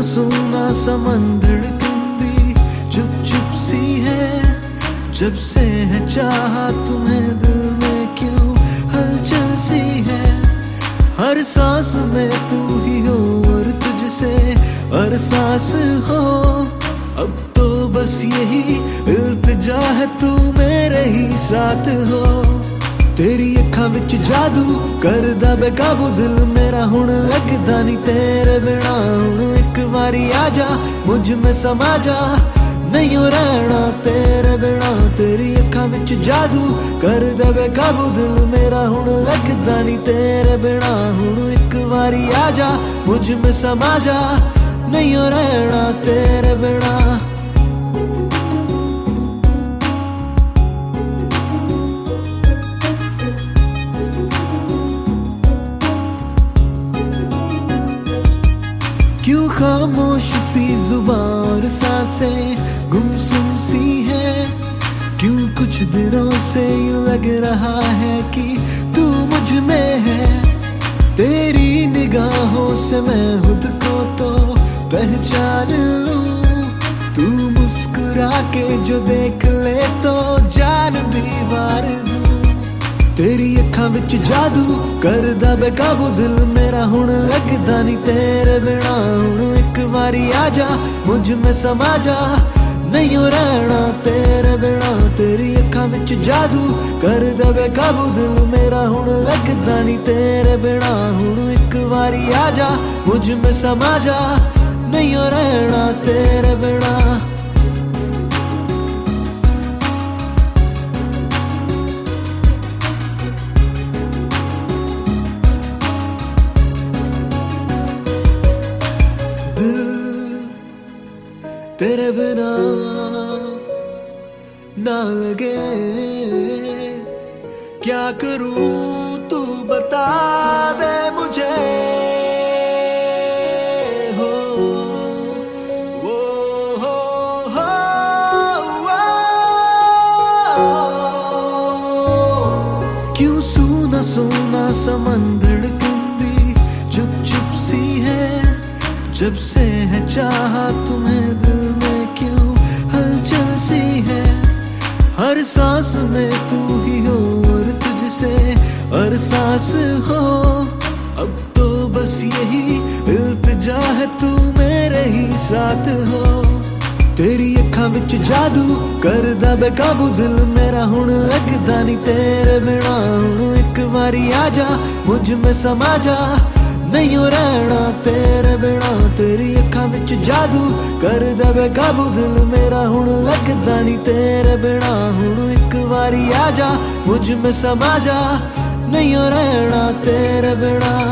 सोना समंदर भी चुप चुप सी है। जब से है चाहा, तुम्हें दिल में क्यों हलचल सी है? हर सांस में तू ही हो और तुझसे हर सांस हो। अब तो बस यही इल्तजा है, तू मेरे ही साथ हो। तेरी ਅੱਖਾਂ ਵਿੱਚ ਜਾਦੂ ਕਰਦਾ ਬੇਕਾਬੂ ਦਿਲ ਮੇਰਾ ਹੁਣ ਲੱਗਦਾ ਨਹੀਂ ਤੇਰੇ ਬਿਨਾ। ਹੁਣ ਇੱਕ ਵਾਰੀ ਆ ਜਾ, ਮੁਝ ਮੇ ਸਮਾ ਜਾ। ਨਹੀਂ ਰਹਿਣਾ ਤੇਰੇ ਬਿਨਾ। ਤੇਰੀ ਅੱਖਾਂ ਵਿੱਚ ਜਾਦੂ ਕਰਦਾ ਬੇਕਾਬੂ ਦਿਲ ਮੇਰਾ ਹੁਣ ਲੱਗਦਾ ਨਹੀਂ ਤੇਰੇ ਬਿਨਾ। ਹੁਣ ਇੱਕ ਵਾਰੀ ਆ ਜਾ, ਮੁਝ ਮੇ ਸਮਾ ਜਾ। ਨਹੀਂ ਰਹਿਣਾ ਤੇਰੇ ਬਿਨਾ। क्यों खामोश सी ज़ुबान सासे गुमसुम सी है? क्यों कुछ दिनों से यूँ लग रहा है कि तू मुझमें है? तेरी निगाहों से मैं खुद को तो पहचान लू। तू मुस्कुरा के जो देख ले तो जान दीवार मार तेरी अखा बिच जादू कर बेकाबू दिल ਮੇਰਾ ਹੁਣ ਲੱਗਦਾ ਨਹੀਂ ਤੇਰੇ ਬਿਨਾ। ਹੁਣ ਇੱਕ ਵਾਰੀ ਆ ਜਾ, ਮੁਝ ਮੇ ਸਮਾ ਜਾ। ਨਹੀਂ ਰਹਿਣਾ ਤੇਰੇ ਬਿਨਾ। ਤੇਰੀ ਅੱਖਾਂ ਵਿੱਚ ਜਾਦੂ ਕਰਦਾ ਬੇਕਾਬੂ ਦਿਲ। ਮੇਰਾ ਹੁਣ ਲੱਗਦਾ ਨਹੀਂ ਤੇਰੇ ਬਿਨਾ। ਹੁਣ ਇੱਕ ਵਾਰੀ ਆ ਜਾ, ਮੁਝ ਮੇ ਸਮਾ ਜਾ। ਨਹੀਂ ਰਹਿਣਾ ਤੇਰੇ ਬਿਨਾ। तेरे बिना ना लगे। क्या करूँ तू बता दे मुझे? हो, वो, हो क्यों सूना सूना समंदर जब से है चाहा तुम्हें दिल में क्यों हलचल सी है हर सांस में तू ही हो और तुझसे हर सांस हो अब तो बस यही इल्तजा है तू मेरे ही साथ हो ਤੇਰੀ ਅੱਖਾਂ ਵਿੱਚ ਜਾਦੂ ਕਰਦਾ ਬੇਕਾਬੂ ਦਿਲ ਮੇਰਾ ਹੁਣ ਲੱਗਦਾ ਨਹੀਂ ਤੇਰੇ ਬਿਨਾ ਹੁਣ ਇੱਕ ਵਾਰੀ ਆ ਜਾ ਮੁਝ ਮੇ ਸਮਾ ਜਾ ਨਹੀਂ ਰਹਿਣਾ ਤੇਰੇ ਬਿਨਾ, ਤੇਰੀ ਅੱਖਾਂ ਵਿੱਚ ਜਾਦੂ ਕਰਦਾ ਬੇਕਾਬੂ ਦਿਲ ਮੇਰਾ, ਹੁਣ ਲੱਗਦਾ ਨਹੀਂ ਤੇਰੇ ਬਿਨਾ। ਹੁਣ ਇੱਕ ਵਾਰੀ ਆ ਜਾ, ਮੁਝ ਮੇ ਸਮਾ ਜਾ, ਨਹੀਂ ਰਹਿਣਾ ਤੇਰੇ ਬਿਨਾ।